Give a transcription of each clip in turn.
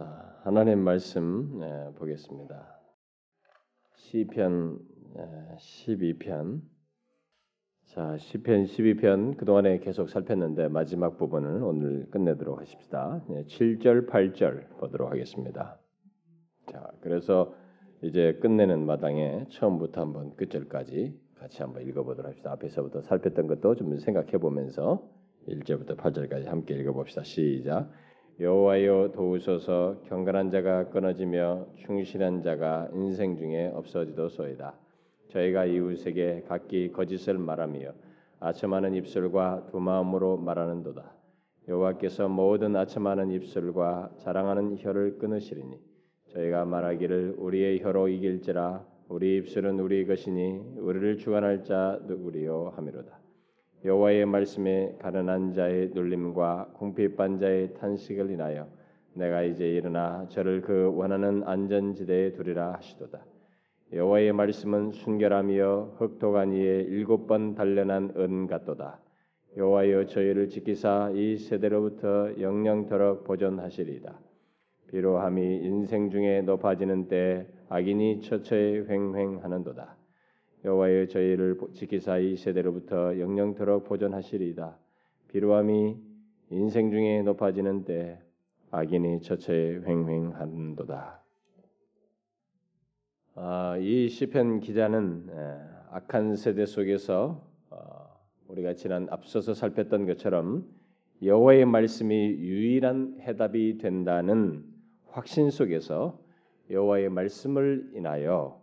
자, 하나님 말씀 네, 보겠습니다. 시편 네, 12편. 자, 시편 12편 그동안에 계속 살폈는데 마지막 부분을 오늘 끝내도록 하십시다. 네, 7절, 8절 보도록 하겠습니다. 자, 그래서 이제 끝내는 마당에 처음부터 한번 끝절까지 같이 한번 읽어보도록 합시다. 앞에서부터 살폈던 것도 좀 생각해 보면서 1절부터 8절까지 함께 읽어봅시다. 시작. 여호와여 도우소서 경건한 자가 끊어지며 충실한 자가 인생 중에 없어지도소이다. 저희가 이웃에게 각기 거짓을 말하며 아첨하는 입술과 두 마음으로 말하는도다. 여호와께서 모든 아첨하는 입술과 자랑하는 혀를 끊으시리니 저희가 말하기를 우리의 혀로 이길지라 우리 입술은 우리 것이니 우리를 주관할 자 누구리요 하미로다. 여호와의 말씀에 가난한 자의 눌림과 궁핍한 자의 탄식을 인하여 내가 이제 일어나 저를 그 원하는 안전지대에 두리라 하시도다. 여호와의 말씀은 순결하며 흑토간 위에 일곱 번 단련한 은 같도다. 여호와여 저희를 지키사 이 세대로부터 영영토록 보존하시리이다. 비로함이 인생 중에 높아지는 때 악인이 처처에 횡횡하는도다. 여호와여 저희를 지키사 이 세대로부터 영영토록 보존하시리이다. 비로함이 인생 중에 높아지는 때 악인이 처처에 횡횡하는도다. 아, 이 시편 기자는 악한 세대 속에서 어, 우리가 지난 앞서서 살폈던 것처럼 여호와의 말씀이 유일한 해답이 된다는 확신 속에서 여호와의 말씀을 인하여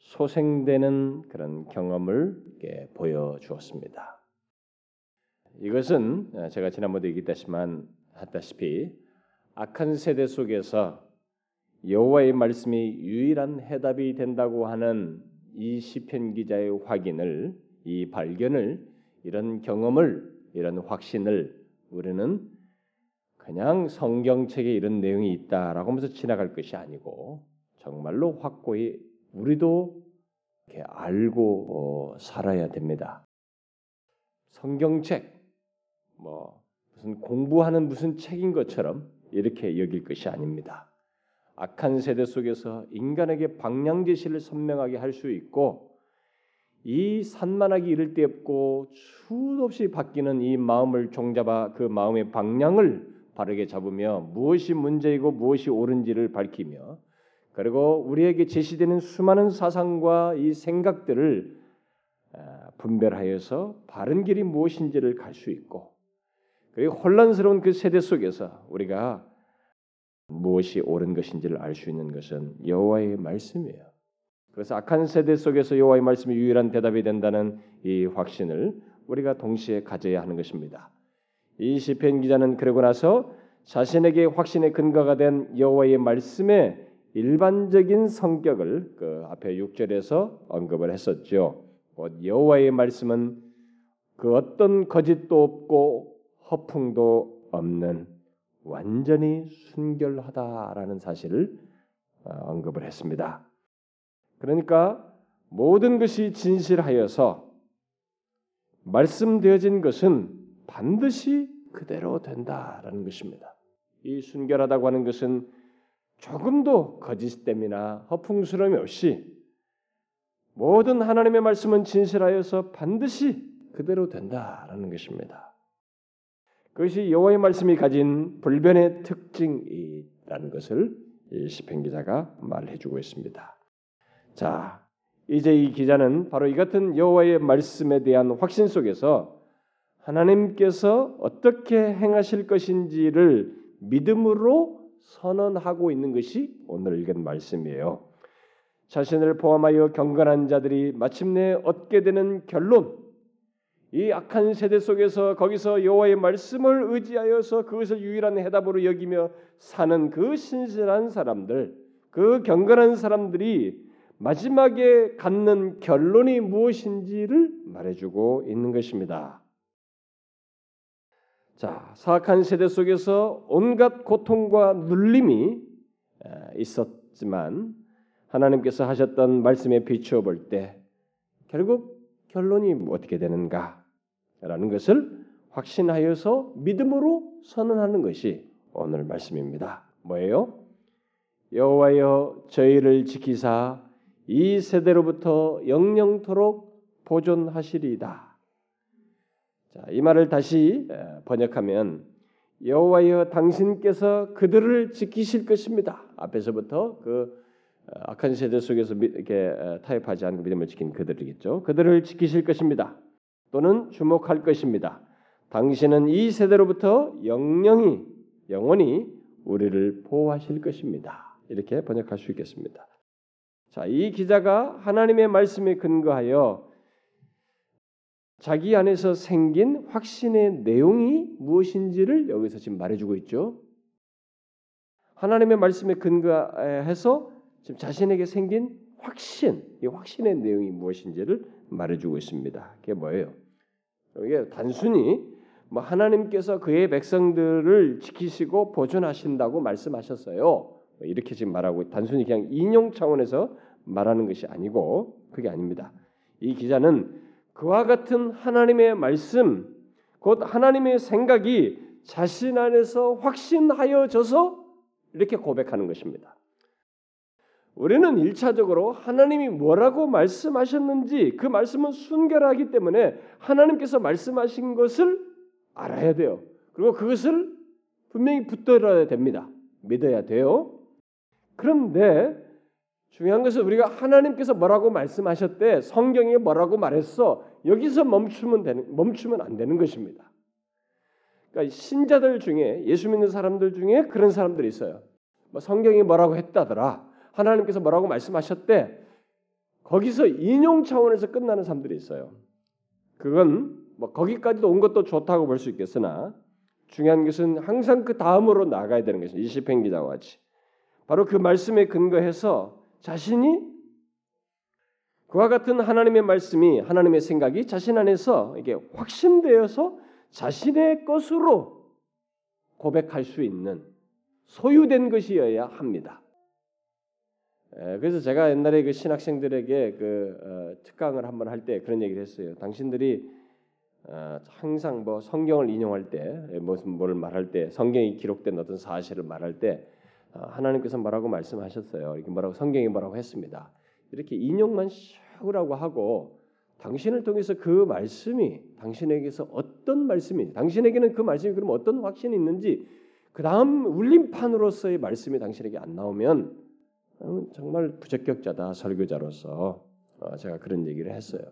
소생되는 그런 경험을 보여 주었습니다. 이것은 제가 지난번에 얘기했다시만 했다시피 악한 세대 속에서 여호와의 말씀이 유일한 해답이 된다고 하는 이 시편 기자의 확인을 이 발견을 이런 경험을 이런 확신을 우리는 그냥 성경책에 이런 내용이 있다라고 하면서 지나갈 것이 아니고 정말로 확고히 우리도 이렇게 알고 어, 살아야 됩니다. 성경책 뭐 무슨 공부하는 무슨 책인 것처럼 이렇게 여길 것이 아닙니다. 악한 세대 속에서 인간에게 방향 제시를 선명하게 할 수 있고 이 산만하기 이를 데 없고 수도 없이 바뀌는 이 마음을 종잡아 그 마음의 방향을 바르게 잡으며 무엇이 문제이고 무엇이 옳은지를 밝히며 그리고 우리에게 제시되는 수많은 사상과 이 생각들을 아, 분별하여서 바른 길이 무엇인지를 갈 수 있고 그리고 혼란스러운 그 세대 속에서 우리가 무엇이 옳은 것인지를 알 수 있는 것은 여호와의 말씀이에요. 그래서 악한 세대 속에서 여호와의 말씀이 유일한 대답이 된다는 이 확신을 우리가 동시에 가져야 하는 것입니다. 이 시편 기자는 그러고 나서 자신에게 확신의 근거가 된 여호와의 말씀의 일반적인 성격을 그 앞에 6절에서 언급을 했었죠. 여호와의 말씀은 그 어떤 거짓도 없고 허풍도 없는 완전히 순결하다라는 사실을 어, 언급을 했습니다. 그러니까 모든 것이 진실하여서 말씀되어진 것은 반드시 그대로 된다라는 것입니다. 이 순결하다고 하는 것은 조금도 거짓됨이나 허풍스러움이 없이 모든 하나님의 말씀은 진실하여서 반드시 그대로 된다라는 것입니다. 그것이 여호와의 말씀이 가진 불변의 특징이라는 것을 시편 기자가 말해주고 있습니다. 자, 이제 이 기자는 바로 이 같은 여호와의 말씀에 대한 확신 속에서 하나님께서 어떻게 행하실 것인지를 믿음으로 선언하고 있는 것이 오늘 읽은 말씀이에요. 자신을 포함하여 경건한 자들이 마침내 얻게 되는 결론, 이 악한 세대 속에서 거기서 여호와의 말씀을 의지하여서 그것을 유일한 해답으로 여기며 사는 그 신실한 사람들, 그 경건한 사람들이 마지막에 갖는 결론이 무엇인지를 말해주고 있는 것입니다. 자, 사악한 세대 속에서 온갖 고통과 눌림이 있었지만 하나님께서 하셨던 말씀에 비추어 볼 때 결국 결론이 어떻게 되는가? 라는 것을 확신하여서 믿음으로 선언하는 것이 오늘 말씀입니다. 뭐예요? 여호와여 저희를 지키사 이 세대로부터 영영토록 보존하시리이다. 자, 이 말을 다시 번역하면 여호와여 당신께서 그들을 지키실 것입니다. 앞에서부터 그 어, 악한 세대 속에서 이렇게 타협하지 않고 믿음을 지킨 그들이겠죠. 그들을 지키실 것입니다. 또는 주목할 것입니다. 당신은 이 세대로부터 영영이 영원히 우리를 보호하실 것입니다. 이렇게 번역할 수 있겠습니다. 자, 이 기자가 하나님의 말씀에 근거하여 자기 안에서 생긴 확신의 내용이 무엇인지를 여기서 지금 말해주고 있죠. 하나님의 말씀에 근거해서 지금 자신에게 생긴 확신, 이 확신의 내용이 무엇인지를 말해주고 있습니다. 그게 뭐예요? 이게 단순히 뭐 하나님께서 그의 백성들을 지키시고 보존하신다고 말씀하셨어요. 이렇게 지금 말하고 단순히 그냥 인용 차원에서 말하는 것이 아니고 그게 아닙니다. 이 기자는 그와 같은 하나님의 말씀, 곧 하나님의 생각이 자신 안에서 확신하여져서 이렇게 고백하는 것입니다. 우리는 일차적으로 하나님이 뭐라고 말씀하셨는지 그 말씀은 순결하기 때문에 하나님께서 말씀하신 것을 알아야 돼요. 그리고 그것을 분명히 붙들어야 됩니다. 믿어야 돼요. 그런데 중요한 것은 우리가 하나님께서 뭐라고 말씀하셨대, 성경에 뭐라고 말했어, 여기서 멈추면 되는, 멈추면 안 되는 것입니다. 그러니까 신자들 중에 예수 믿는 사람들 중에 그런 사람들이 있어요. 뭐 성경이 뭐라고 했다더라. 하나님께서 뭐라고 말씀하셨대. 거기서 인용 차원에서 끝나는 사람들이 있어요. 그건 뭐 거기까지도 온 것도 좋다고 볼 수 있겠으나 중요한 것은 항상 그 다음으로 나가야 되는 것입니다. 이시편 기자와 같이 바로 그 말씀에 근거해서 자신이 그와 같은 하나님의 말씀이 하나님의 생각이 자신 안에서 이게 확신되어서 자신의 것으로 고백할 수 있는 소유된 것이어야 합니다. 그래서 제가 옛날에 그 신학생들에게 그 어, 특강을 한번 할 때 그런 얘기를 했어요. 당신들이 어, 항상 뭐 성경을 인용할 때 무슨 뭘 말할 때 성경이 기록된 어떤 사실을 말할 때 어, 하나님께서 뭐라고 말씀하셨어요. 이렇게 뭐라고 성경이 뭐라고 했습니다. 이렇게 인용만 샤우라고 하고 당신을 통해서 그 말씀이 당신에게서 어떤 말씀이 당신에게는 그 말씀이 그럼 어떤 확신이 있는지 그 다음 울림판으로서의 말씀이 당신에게 안 나오면 어, 정말 부적격자다 설교자로서 어, 제가 그런 얘기를 했어요.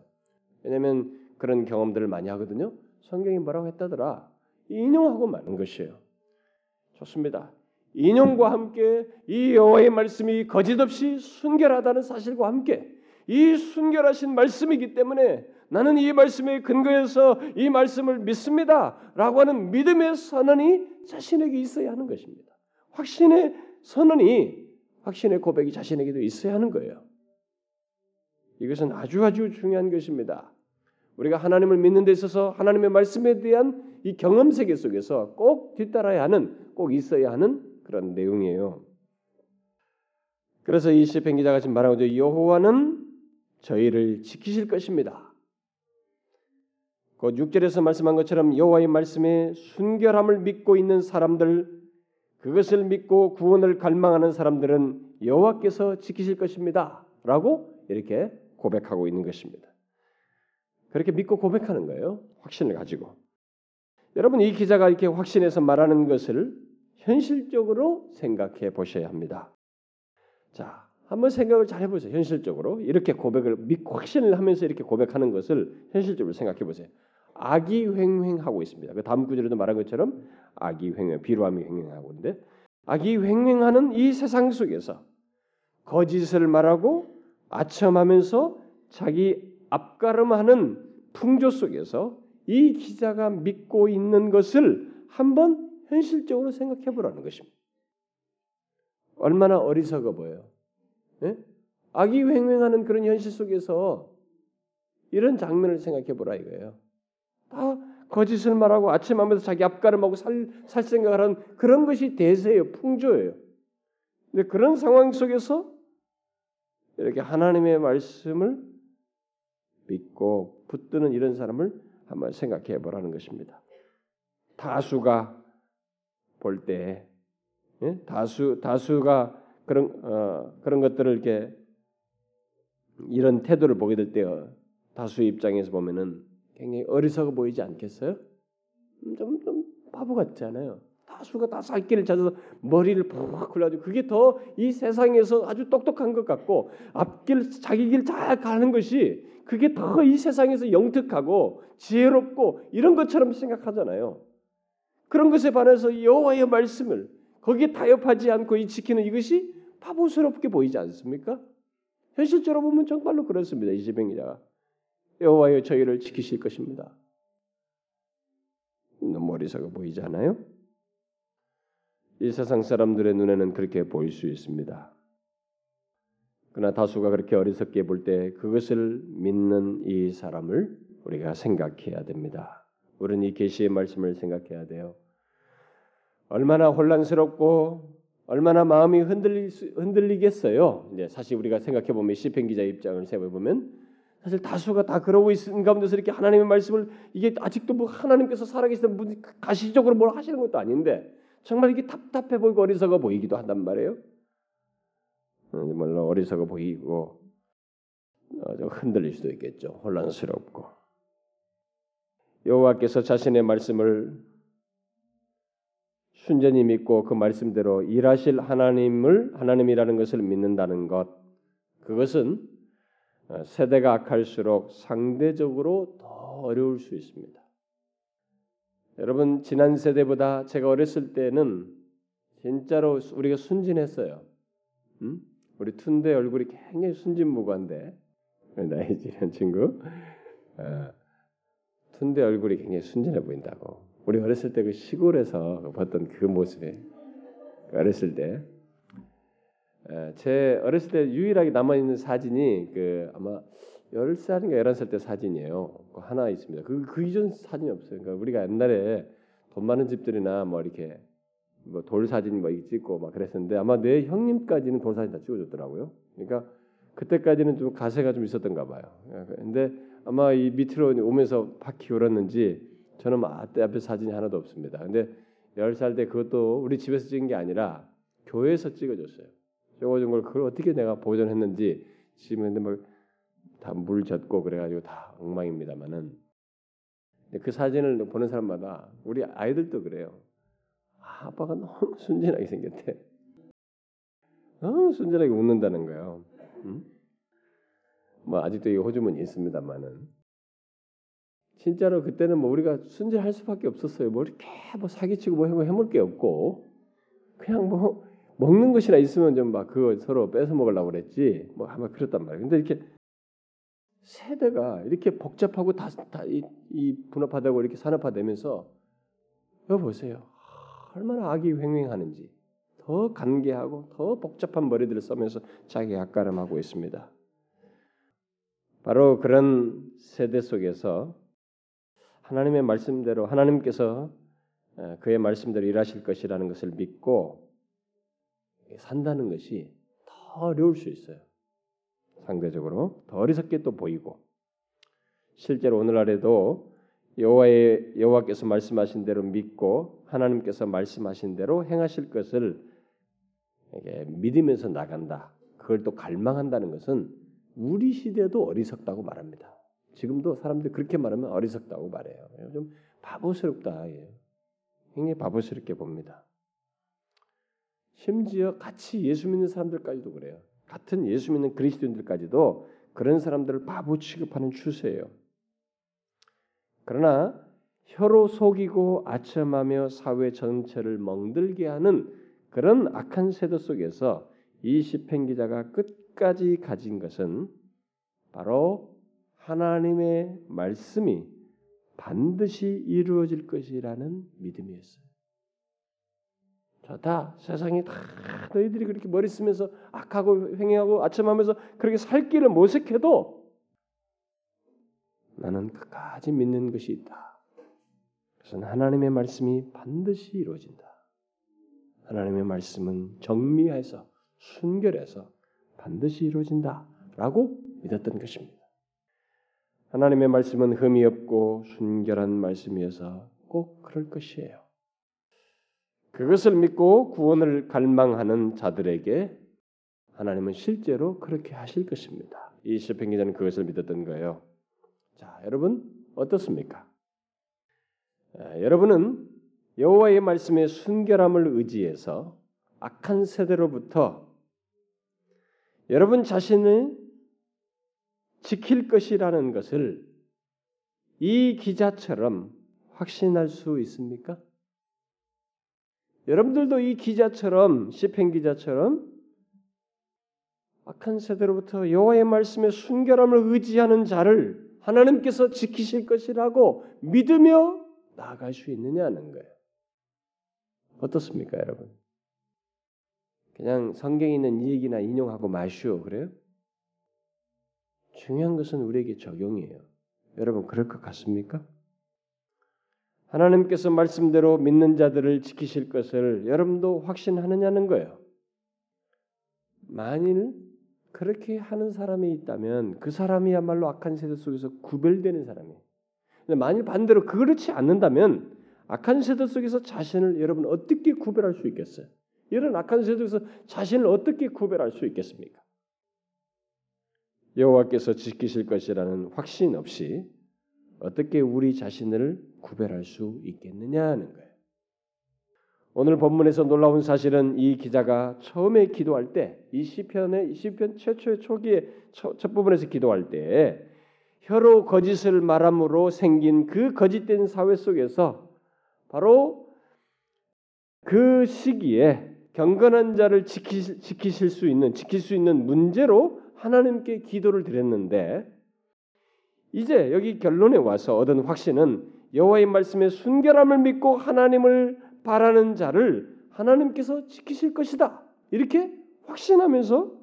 왜냐하면 그런 경험들을 많이 하거든요. 성경이 뭐라고 했다더라 인용하고 마는 것이에요. 좋습니다. 인용과 함께 이 여호와의 말씀이 거짓없이 순결하다는 사실과 함께 이 순결하신 말씀이기 때문에 나는 이 말씀에 근거해서 이 말씀을 믿습니다라고 하는 믿음의 선언이 자신에게 있어야 하는 것입니다. 확신의 선언이 확신의 고백이 자신에게도 있어야 하는 거예요. 이것은 아주 아주 중요한 것입니다. 우리가 하나님을 믿는 데 있어서 하나님의 말씀에 대한 이 경험 세계 속에서 꼭 뒤따라야 하는 꼭 있어야 하는 그런 내용이에요. 그래서 이 시편 기자가 지금 말하고 있죠. 여호와는 저희를 지키실 것입니다. 그 6절에서 말씀한 것처럼 여호와의 말씀에 순결함을 믿고 있는 사람들 그것을 믿고 구원을 갈망하는 사람들은 여호와께서 지키실 것입니다라고 이렇게 고백하고 있는 것입니다. 그렇게 믿고 고백하는 거예요. 확신을 가지고. 여러분 이 기자가 이렇게 확신해서 말하는 것을 현실적으로 생각해 보셔야 합니다. 자, 한번 생각을 잘 해보세요. 현실적으로 이렇게 고백을 믿고 확신을 하면서 이렇게 고백하는 것을 현실적으로 생각해 보세요. 악이 횡행하고 있습니다. 그 다음 구절에도 말한 것처럼 악이 횡행, 비루함이 횡행하고 있는데 악이 횡행하는 이 세상 속에서 거짓을 말하고 아첨하면서 자기 앞가름하는 풍조 속에서 이 기자가 믿고 있는 것을 한번 현실적으로 생각해 보라는 것입니다. 얼마나 어리석어 보여요. 네? 악이 횡행하는 그런 현실 속에서 이런 장면을 생각해 보라 이거예요. 다 거짓을 말하고 아침하면서 자기 앞가름하고 살, 살 생각을 하는 그런 것이 대세예요. 풍조예요. 근데 그런 상황 속에서 이렇게 하나님의 말씀을 믿고 붙드는 이런 사람을 한번 생각해 보라는 것입니다. 다수가 볼 때 예? 다수 다수가 그런 어, 그런 것들을 이렇게 이런 태도를 보게 될 때 다수 입장에서 보면은 굉장히 어리석어 보이지 않겠어요? 좀, 좀 바보 같잖아요. 다수가 다 살 길을 찾아서 머리를 푹 굴려가지고 그게 더 이 세상에서 아주 똑똑한 것 같고 앞길 자기 길 잘 가는 것이 그게 더 이 세상에서 영특하고 지혜롭고 이런 것처럼 생각하잖아요. 그런 것에 반해서 여호와의 말씀을 거기에 타협하지 않고 이 지키는 이것이 바보스럽게 보이지 않습니까? 현실적으로 보면 정말로 그렇습니다. 이시병 기자가 여호와여 저희를 지키실 것입니다. 너무 어리석어 보이지 않아요? 이 세상 사람들의 눈에는 그렇게 보일 수 있습니다. 그러나 다수가 그렇게 어리석게 볼 때 그것을 믿는 이 사람을 우리가 생각해야 됩니다. 우리는 이 계시의 말씀을 생각해야 돼요. 얼마나 혼란스럽고 얼마나 마음이 흔들리, 흔들리겠어요. 이제 사실 우리가 생각해 보면 시편 기자 입장을 생각해 보면 사실 다수가 다 그러고 있는 가운데서 이렇게 하나님의 말씀을 이게 아직도 뭐 하나님께서 살아계시는 분 가시적으로 뭘 하시는 것도 아닌데 정말 이게 답답해 보이고 어리석어 보이기도 한단 말이에요. 물론 어리석어 보이고 어, 좀 흔들릴 수도 있겠죠. 혼란스럽고 여호와께서 자신의 말씀을 순전히 믿고 그 말씀대로 일하실 하나님을 하나님이라는 것을 믿는다는 것 그것은 어, 세대가 악할수록 상대적으로 더 어려울 수 있습니다. 여러분 지난 세대보다 제가 어렸을 때는 진짜로 우리가 순진했어요. 음? 우리 툰데 얼굴이 굉장히 순진무구한데 나이 지난 친구 어, 툰데 얼굴이 굉장히 순진해 보인다고. 우리 어렸을 때 그 시골에서 봤던 그 모습에 어렸을 때 제 어렸을 때 유일하게 남아 있는 사진이 그 아마 10살인가 11살 때 사진이에요. 그 하나 있습니다. 그, 그 이전 사진이 없어요. 그러니까 우리가 옛날에 돈 많은 집들이나 뭐 이렇게 뭐 돌 사진 뭐 찍고 막 그랬었는데 아마 내 형님까지는 돌 사진 다 찍어줬더라고요. 그러니까 그때까지는 좀 가세가 좀 있었던가 봐요. 근데 아마 이 밑으로 오면서 바퀴 울었는지 저는 아때 앞에 사진이 하나도 없습니다. 근데 10살 때 그것도 우리 집에서 찍은 게 아니라 교회에서 찍어줬어요. 찍어준 걸 그걸 어떻게 내가 보존했는지 지금 근데 뭐다 물 젖고 그래가지고 다 엉망입니다만은 그 사진을 보는 사람마다 우리 아이들도 그래요. 아, 아빠가 너무 순진하게 생겼대. 너무 순진하게 웃는다는 거예요. 응? 뭐 아직도 이 호주문이 있습니다만은 진짜로 그때는 뭐 우리가 순진할 수밖에 없었어요. 뭐 이렇게 뭐 사기치고 뭐 해볼 게 없고 그냥 뭐 먹는 것이나 있으면 좀 막 그거 서로 뺏어 먹으려고 그랬지 뭐 아마 그랬단 말이에요. 근데 이렇게 세대가 이렇게 복잡하고 다, 다 이, 이 분업하다고 이렇게 산업화되면서 여기 보세요. 얼마나 악이 횡행하는지 더 간계하고 더 복잡한 머리들을 써면서 자기 약가름하고 있습니다. 바로 그런 세대 속에서 하나님의 말씀대로 하나님께서 그의 말씀대로 일하실 것이라는 것을 믿고 산다는 것이 더 어려울 수 있어요. 상대적으로 더 어리석게 또 보이고 실제로 오늘날에도 여호와의 여호와께서 말씀하신 대로 믿고 하나님께서 말씀하신 대로 행하실 것을 믿으면서 나간다. 그걸 또 갈망한다는 것은 우리 시대도 어리석다고 말합니다. 지금도 사람들이 그렇게 말하면 어리석다고 말해요. 좀 바보스럽다. 예. 굉장히 바보스럽게 봅니다. 심지어 같이 예수 믿는 사람들까지도 그래요. 같은 예수 믿는 그리스도인들까지도 그런 사람들을 바보 취급하는 추세예요. 그러나 혀로 속이고 아첨하며 사회 전체를 멍들게 하는 그런 악한 세대 속에서 이 시편 기자가 끝 까지 가진 것은 바로 하나님의 말씀이 반드시 이루어질 것이라는 믿음이었어요. 좋다. 세상이 다 너희들이 그렇게 머리 쓰면서 악하고 횡행하고 아첨하면서 그렇게 살 길을 모색해도 나는 끝까지 믿는 것이 있다. 그래서 하나님의 말씀이 반드시 이루어진다. 하나님의 말씀은 정리해서 순결해서 반드시 이루어진다라고 믿었던 것입니다. 하나님의 말씀은 흠이 없고 순결한 말씀이어서 꼭 그럴 것이에요. 그것을 믿고 구원을 갈망하는 자들에게 하나님은 실제로 그렇게 하실 것입니다. 이 시편 기자는 그것을 믿었던 거예요. 자, 여러분 어떻습니까? 아, 여러분은 여호와의 말씀의 순결함을 의지해서 악한 세대로부터 여러분 자신을 지킬 것이라는 것을 이 기자처럼 확신할 수 있습니까? 여러분들도 이 기자처럼 시편 기자처럼 악한 세대로부터 여호와의 말씀의 순결함을 의지하는 자를 하나님께서 지키실 것이라고 믿으며 나아갈 수 있느냐는 거예요. 어떻습니까, 여러분? 그냥 성경에 있는 이 얘기나 인용하고 마시오 그래요? 중요한 것은 우리에게 적용이에요. 여러분 그럴 것 같습니까? 하나님께서 말씀대로 믿는 자들을 지키실 것을 여러분도 확신하느냐는 거예요. 만일 그렇게 하는 사람이 있다면 그 사람이야말로 악한 세대 속에서 구별되는 사람이에요. 만일 반대로 그렇지 않는다면 악한 세대 속에서 자신을 여러분 어떻게 구별할 수 있겠어요? 이런 악한 세대 속에서 자신을 어떻게 구별할 수 있겠습니까? 여호와께서 지키실 것이라는 확신 없이 어떻게 우리 자신을 구별할 수 있겠느냐 하는 거예요. 오늘 본문에서 놀라운 사실은 이 기자가 처음에 기도할 때 이 시편의 시편 최초의 초기에 첫, 첫 부분에서 기도할 때 혀로 거짓을 말함으로 생긴 그 거짓된 사회 속에서 바로 그 시기에 경건한 자를 지키실, 지키실 수 있는 지킬 수 있는 문제로 하나님께 기도를 드렸는데 이제 여기 결론에 와서 얻은 확신은 여호와의 말씀의 순결함을 믿고 하나님을 바라는 자를 하나님께서 지키실 것이다. 이렇게 확신하면서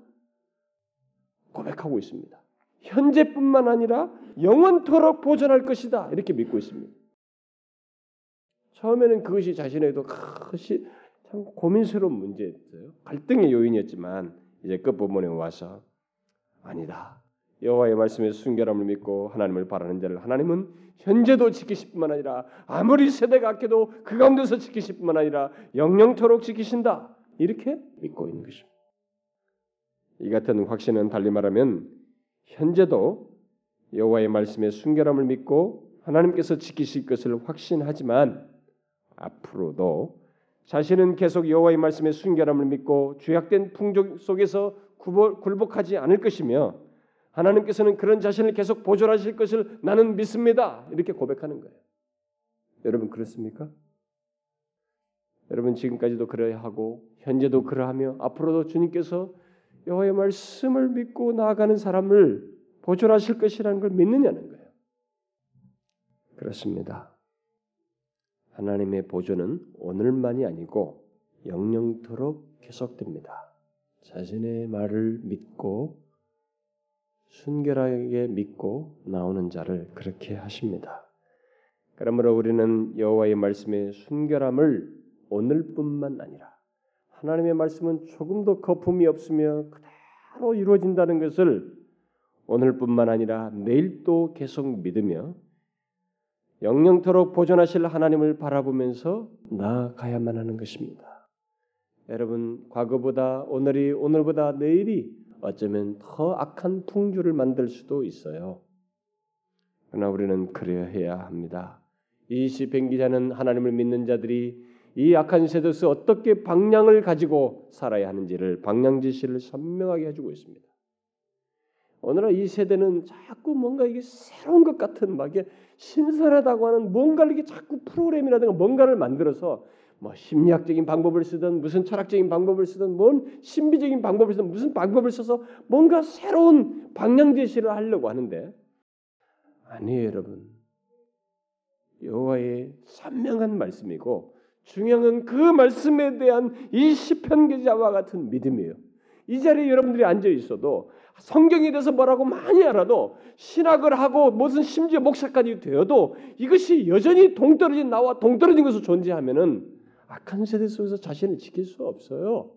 고백하고 있습니다. 현재뿐만 아니라 영원토록 보존할 것이다. 이렇게 믿고 있습니다. 처음에는 그것이 자신에게도 큰 참 고민스러운 문제였어요. 갈등의 요인이었지만 이제 끝 부분에 와서 아니다. 여호와의 말씀에 순결함을 믿고 하나님을 바라는 자를 하나님은 현재도 지키실 뿐만 아니라 아무리 세대가 아껴도 그 가운데서 지키실 뿐만 아니라 영영토록 지키신다. 이렇게 믿고 있는 것입니다. 이 같은 확신은 달리 말하면 현재도 여호와의 말씀에 순결함을 믿고 하나님께서 지키실 것을 확신하지만 앞으로도 자신은 계속 여호와의 말씀에 순결함을 믿고 죄악된 풍족 속에서 굴복하지 않을 것이며 하나님께서는 그런 자신을 계속 보존하실 것을 나는 믿습니다. 이렇게 고백하는 거예요. 여러분 그렇습니까? 여러분 지금까지도 그래야 하고 현재도 그러하며 앞으로도 주님께서 여호와의 말씀을 믿고 나아가는 사람을 보존하실 것이라는 걸 믿느냐는 거예요. 그렇습니다. 하나님의 보존은 오늘만이 아니고 영영토록 계속됩니다. 자신의 말을 믿고 순결하게 믿고 나오는 자를 그렇게 하십니다. 그러므로 우리는 여호와의 말씀의 순결함을 오늘뿐만 아니라 하나님의 말씀은 조금도 거품이 없으며 그대로 이루어진다는 것을 오늘뿐만 아니라 내일도 계속 믿으며 영영토록 보존하실 하나님을 바라보면서 나아가야만 하는 것입니다. 여러분 과거보다 오늘이 오늘보다 내일이 어쩌면 더 악한 풍주를 만들 수도 있어요. 그러나 우리는 그래야 해야 합니다. 이 시편 기자는 하나님을 믿는 자들이 이 악한 세대에서 어떻게 방향을 가지고 살아야 하는지를 방향 지시를 선명하게 해주고 있습니다. 오늘날 이 세대는 자꾸 뭔가 이게 새로운 것 같은 막 이게 신선하다고 하는 뭔가를 이게 자꾸 프로그램이라든가 뭔가를 만들어서 뭐 심리학적인 방법을 쓰든 무슨 철학적인 방법을 쓰든 뭔 신비적인 방법을 쓰든 무슨 방법을 써서 뭔가 새로운 방향 제시를 하려고 하는데 아니에요, 여러분. 여호와의 선명한 말씀이고 중요한 그 말씀에 대한 이 시편 기자와 같은 믿음이에요. 이 자리에 여러분들이 앉아 있어도 성경에 대해서 뭐라고 많이 알아도 신학을 하고 무슨 심지어 목사까지 되어도 이것이 여전히 동떨어진 나와 동떨어진 것으로 존재하면은 악한 세대 속에서 자신을 지킬 수 없어요.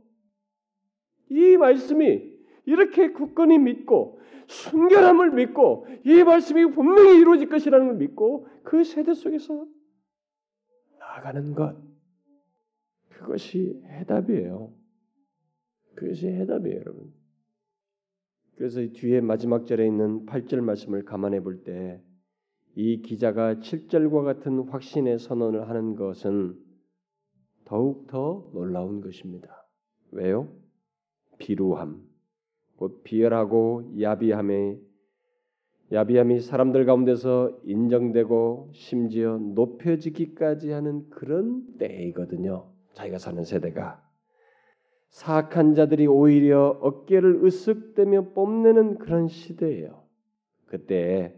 이 말씀이 이렇게 굳건히 믿고 순결함을 믿고 이 말씀이 분명히 이루어질 것이라는 걸 믿고 그 세대 속에서 나아가는 것 그것이 해답이에요. 그것이 해답이에요, 여러분. 그래서 뒤에 마지막 절에 있는 8절 말씀을 감안해 볼 때 이 기자가 7절과 같은 확신의 선언을 하는 것은 더욱 더 놀라운 것입니다. 왜요? 비루함, 곧 비열하고 야비함에 야비함이 사람들 가운데서 인정되고 심지어 높여지기까지 하는 그런 때이거든요. 자기가 사는 세대가 사악한 자들이 오히려 어깨를 으쓱대며 뽐내는 그런 시대예요. 그때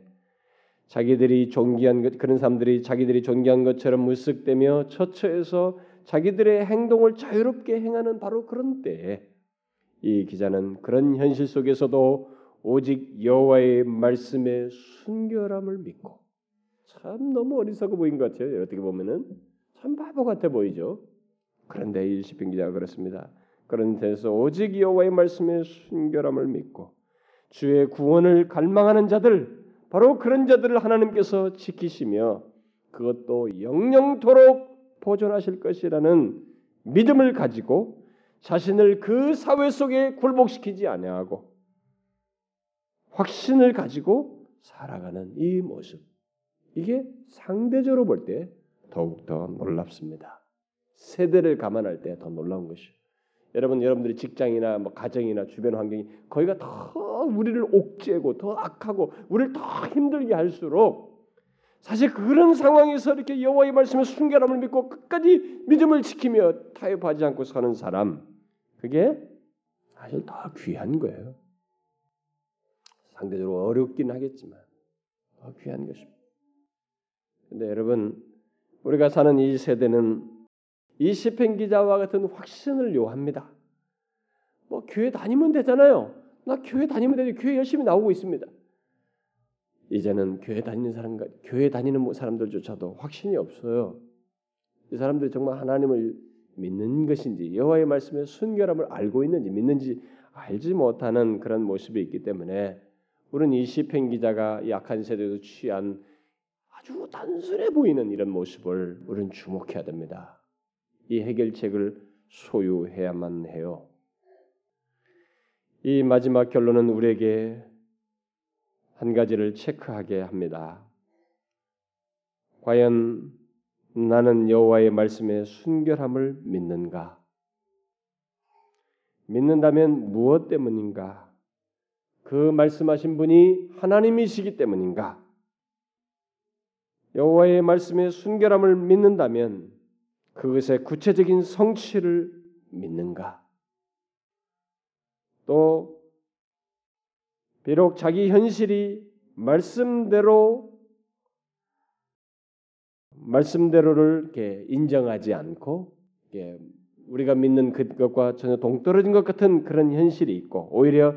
자기들이 존귀한 것 그런 사람들이 자기들이 존귀한 것처럼 으쓱대며 처처해서 자기들의 행동을 자유롭게 행하는 바로 그런 때에 이 기자는 그런 현실 속에서도 오직 여호와의 말씀에 순결함을 믿고 참 너무 어리석어 보인 것 같아요. 어떻게 보면은 참 바보 같아 보이죠. 그런데 이 시편 기자가 그렇습니다. 그런 데서 오직 여호와의 말씀에 순결함을 믿고 주의 구원을 갈망하는 자들 바로 그런 자들을 하나님께서 지키시며 그것도 영영토록 보존하실 것이라는 믿음을 가지고 자신을 그 사회 속에 굴복시키지 아니하고 확신을 가지고 살아가는 이 모습 이게 상대적으로 볼 때 더욱 더 놀랍습니다. 세대를 감안할 때 더 놀라운 것이요. 여러분 여러분들이 직장이나 뭐 가정이나 주변 환경이 거기가 더 우리를 옥죄고 더 악하고 우리를 더 힘들게 할수록 사실 그런 상황에서 이렇게 여호와의 말씀에 순결함을 믿고 끝까지 믿음을 지키며 타협하지 않고 사는 사람 그게 사실 더 귀한 거예요. 상대적으로 어렵긴 하겠지만 더 귀한 것입니다. 근데 여러분 우리가 사는 이 세대는 이 시편 기자와 같은 확신을 요합니다. 뭐 교회 다니면 되잖아요. 나 교회 다니면 되지. 교회 열심히 나오고 있습니다. 이제는 교회 다니는 사람과 교회 다니는 사람들조차도 확신이 없어요. 이 사람들이 정말 하나님을 믿는 것인지 여호와의 말씀에 순결함을 알고 있는지 믿는지 알지 못하는 그런 모습이 있기 때문에 우리는 이 시편 기자가 약한 세대에서 취한 아주 단순해 보이는 이런 모습을 우리는 주목해야 됩니다. 이 해결책을 소유해야만 해요. 이 마지막 결론은 우리에게 한 가지를 체크하게 합니다. 과연 나는 여호와의 말씀에 순결함을 믿는가? 믿는다면 무엇 때문인가? 그 말씀하신 분이 하나님이시기 때문인가? 여호와의 말씀에 순결함을 믿는다면 그것의 구체적인 성취를 믿는가? 또 비록 자기 현실이 말씀대로 말씀대로를 이렇게 인정하지 않고 우리가 믿는 그것과 전혀 동떨어진 것 같은 그런 현실이 있고 오히려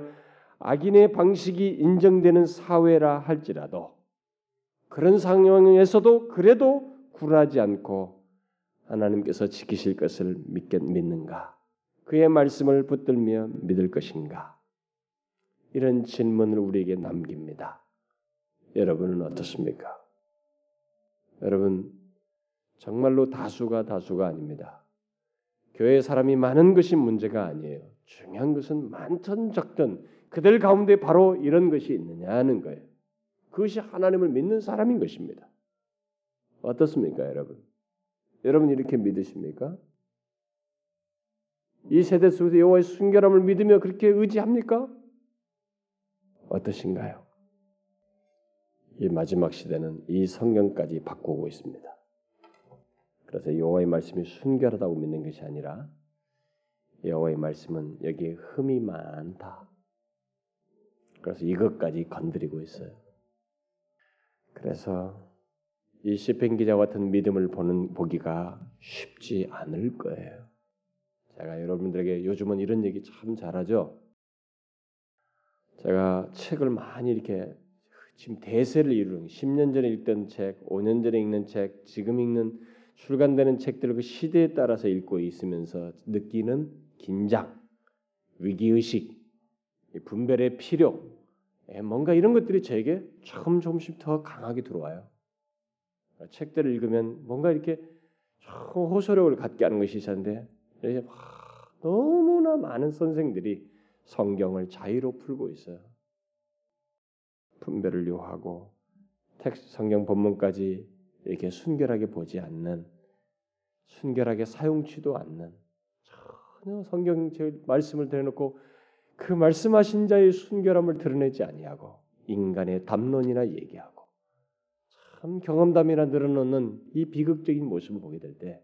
악인의 방식이 인정되는 사회라 할지라도 그런 상황에서도 그래도 굴하지 않고 하나님께서 지키실 것을 믿겠, 믿는가? 그의 말씀을 붙들며 믿을 것인가? 이런 질문을 우리에게 남깁니다. 여러분은 어떻습니까? 여러분 정말로 다수가 다수가 아닙니다. 교회 사람이 많은 것이 문제가 아니에요. 중요한 것은 많든 적든 그들 가운데 바로 이런 것이 있느냐 하는 거예요. 그것이 하나님을 믿는 사람인 것입니다. 어떻습니까, 여러분? 여러분 이렇게 믿으십니까? 이 세대 속에서 여호와의 순결함을 믿으며 그렇게 의지합니까? 어떠신가요? 이 마지막 시대는 이 성경까지 바꾸고 있습니다. 그래서 여호와의 말씀이 순결하다고 믿는 것이 아니라 여호와의 말씀은 여기에 흠이 많다. 그래서 이것까지 건드리고 있어요. 그래서 이 시편 기자 같은 믿음을 보는 보기가 쉽지 않을 거예요. 제가 여러분들에게 요즘은 이런 얘기 참 잘하죠. 제가 책을 많이 이렇게 지금 대세를 이루는 10년 전에 읽던 책, 5년 전에 읽는 책, 지금 읽는 출간되는 책들을 그 시대에 따라서 읽고 있으면서 느끼는 긴장, 위기 의식, 분별의 필요, 예, 뭔가 이런 것들이 저에게 조금 조금씩 더 강하게 들어와요. 책들을 읽으면 뭔가 이렇게 호소력을 갖게 하는 것이 있었는데 이렇게 막 너무나 많은 선생들이 성경을 자유로 풀고 있어요. 분별을 요하고 텍스트 성경 본문까지 이렇게 순결하게 보지 않는 순결하게 사용치도 않는 전혀 성경 말씀을 대놓고 그 말씀하신 자의 순결함을 드러내지 아니하고 인간의 담론이나 얘기하고 참 경험담이나 늘어놓는 이 비극적인 모습을 보게 될 때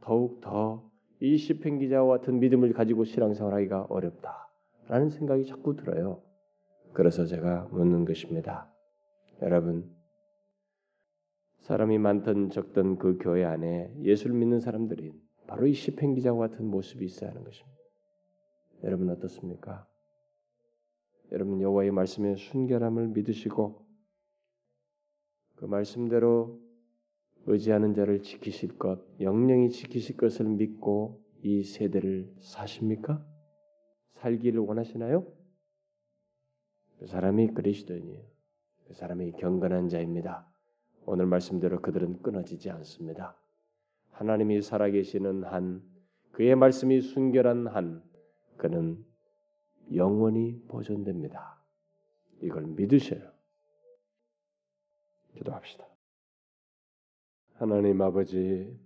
더욱 더 이 시편 기자와 같은 믿음을 가지고 신앙생활하기가 어렵다라는 생각이 자꾸 들어요. 그래서 제가 묻는 것입니다. 여러분 사람이 많든 적든 그 교회 안에 예수를 믿는 사람들이 바로 이 시편 기자와 같은 모습이 있어야 하는 것입니다. 여러분 어떻습니까? 여러분 여호와의 말씀의 순결함을 믿으시고 그 말씀대로 의지하는 자를 지키실 것, 영영이 지키실 것을 믿고 이 세대를 사십니까? 살기를 원하시나요? 그 사람이 그리스도인이에요. 그 사람이 경건한 자입니다. 오늘 말씀대로 그들은 끊어지지 않습니다. 하나님이 살아계시는 한, 그의 말씀이 순결한 한, 그는 영원히 보존됩니다. 이걸 믿으셔요. 기도합시다. 하나님 아버지,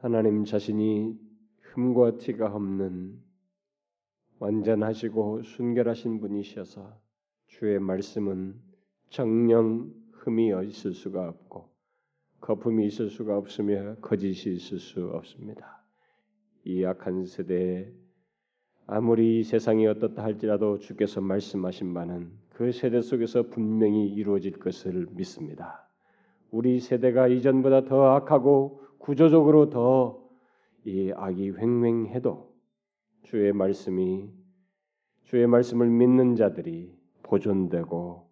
하나님 자신이 흠과 티가 없는 완전하시고 순결하신 분이셔서 주의 말씀은 정령 흠이 있을 수가 없고 거품이 있을 수가 없으며 거짓이 있을 수 없습니다. 이 악한 세대에 아무리 세상이 어떻다 할지라도 주께서 말씀하신 바는 그 세대 속에서 분명히 이루어질 것을 믿습니다. 우리 세대가 이전보다 더 악하고 구조적으로 더 이 악이 횡행해도 주의 말씀이 주의 말씀을 믿는 자들이 보존되고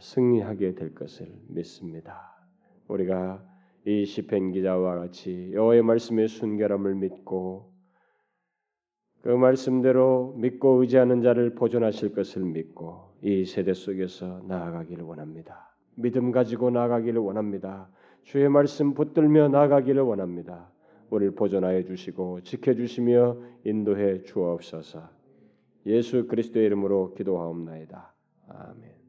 승리하게 될 것을 믿습니다. 우리가 이 시편 기자와 같이 여호와의 말씀의 순결함을 믿고 그 말씀대로 믿고 의지하는 자를 보존하실 것을 믿고 이 세대 속에서 나아가기를 원합니다. 믿음 가지고 나아가기를 원합니다. 주의 말씀 붙들며 나아가기를 원합니다. 우리를 보존하여 주시고 지켜 주시며 인도해 주옵소서. 예수 그리스도의 이름으로 기도하옵나이다. 아멘.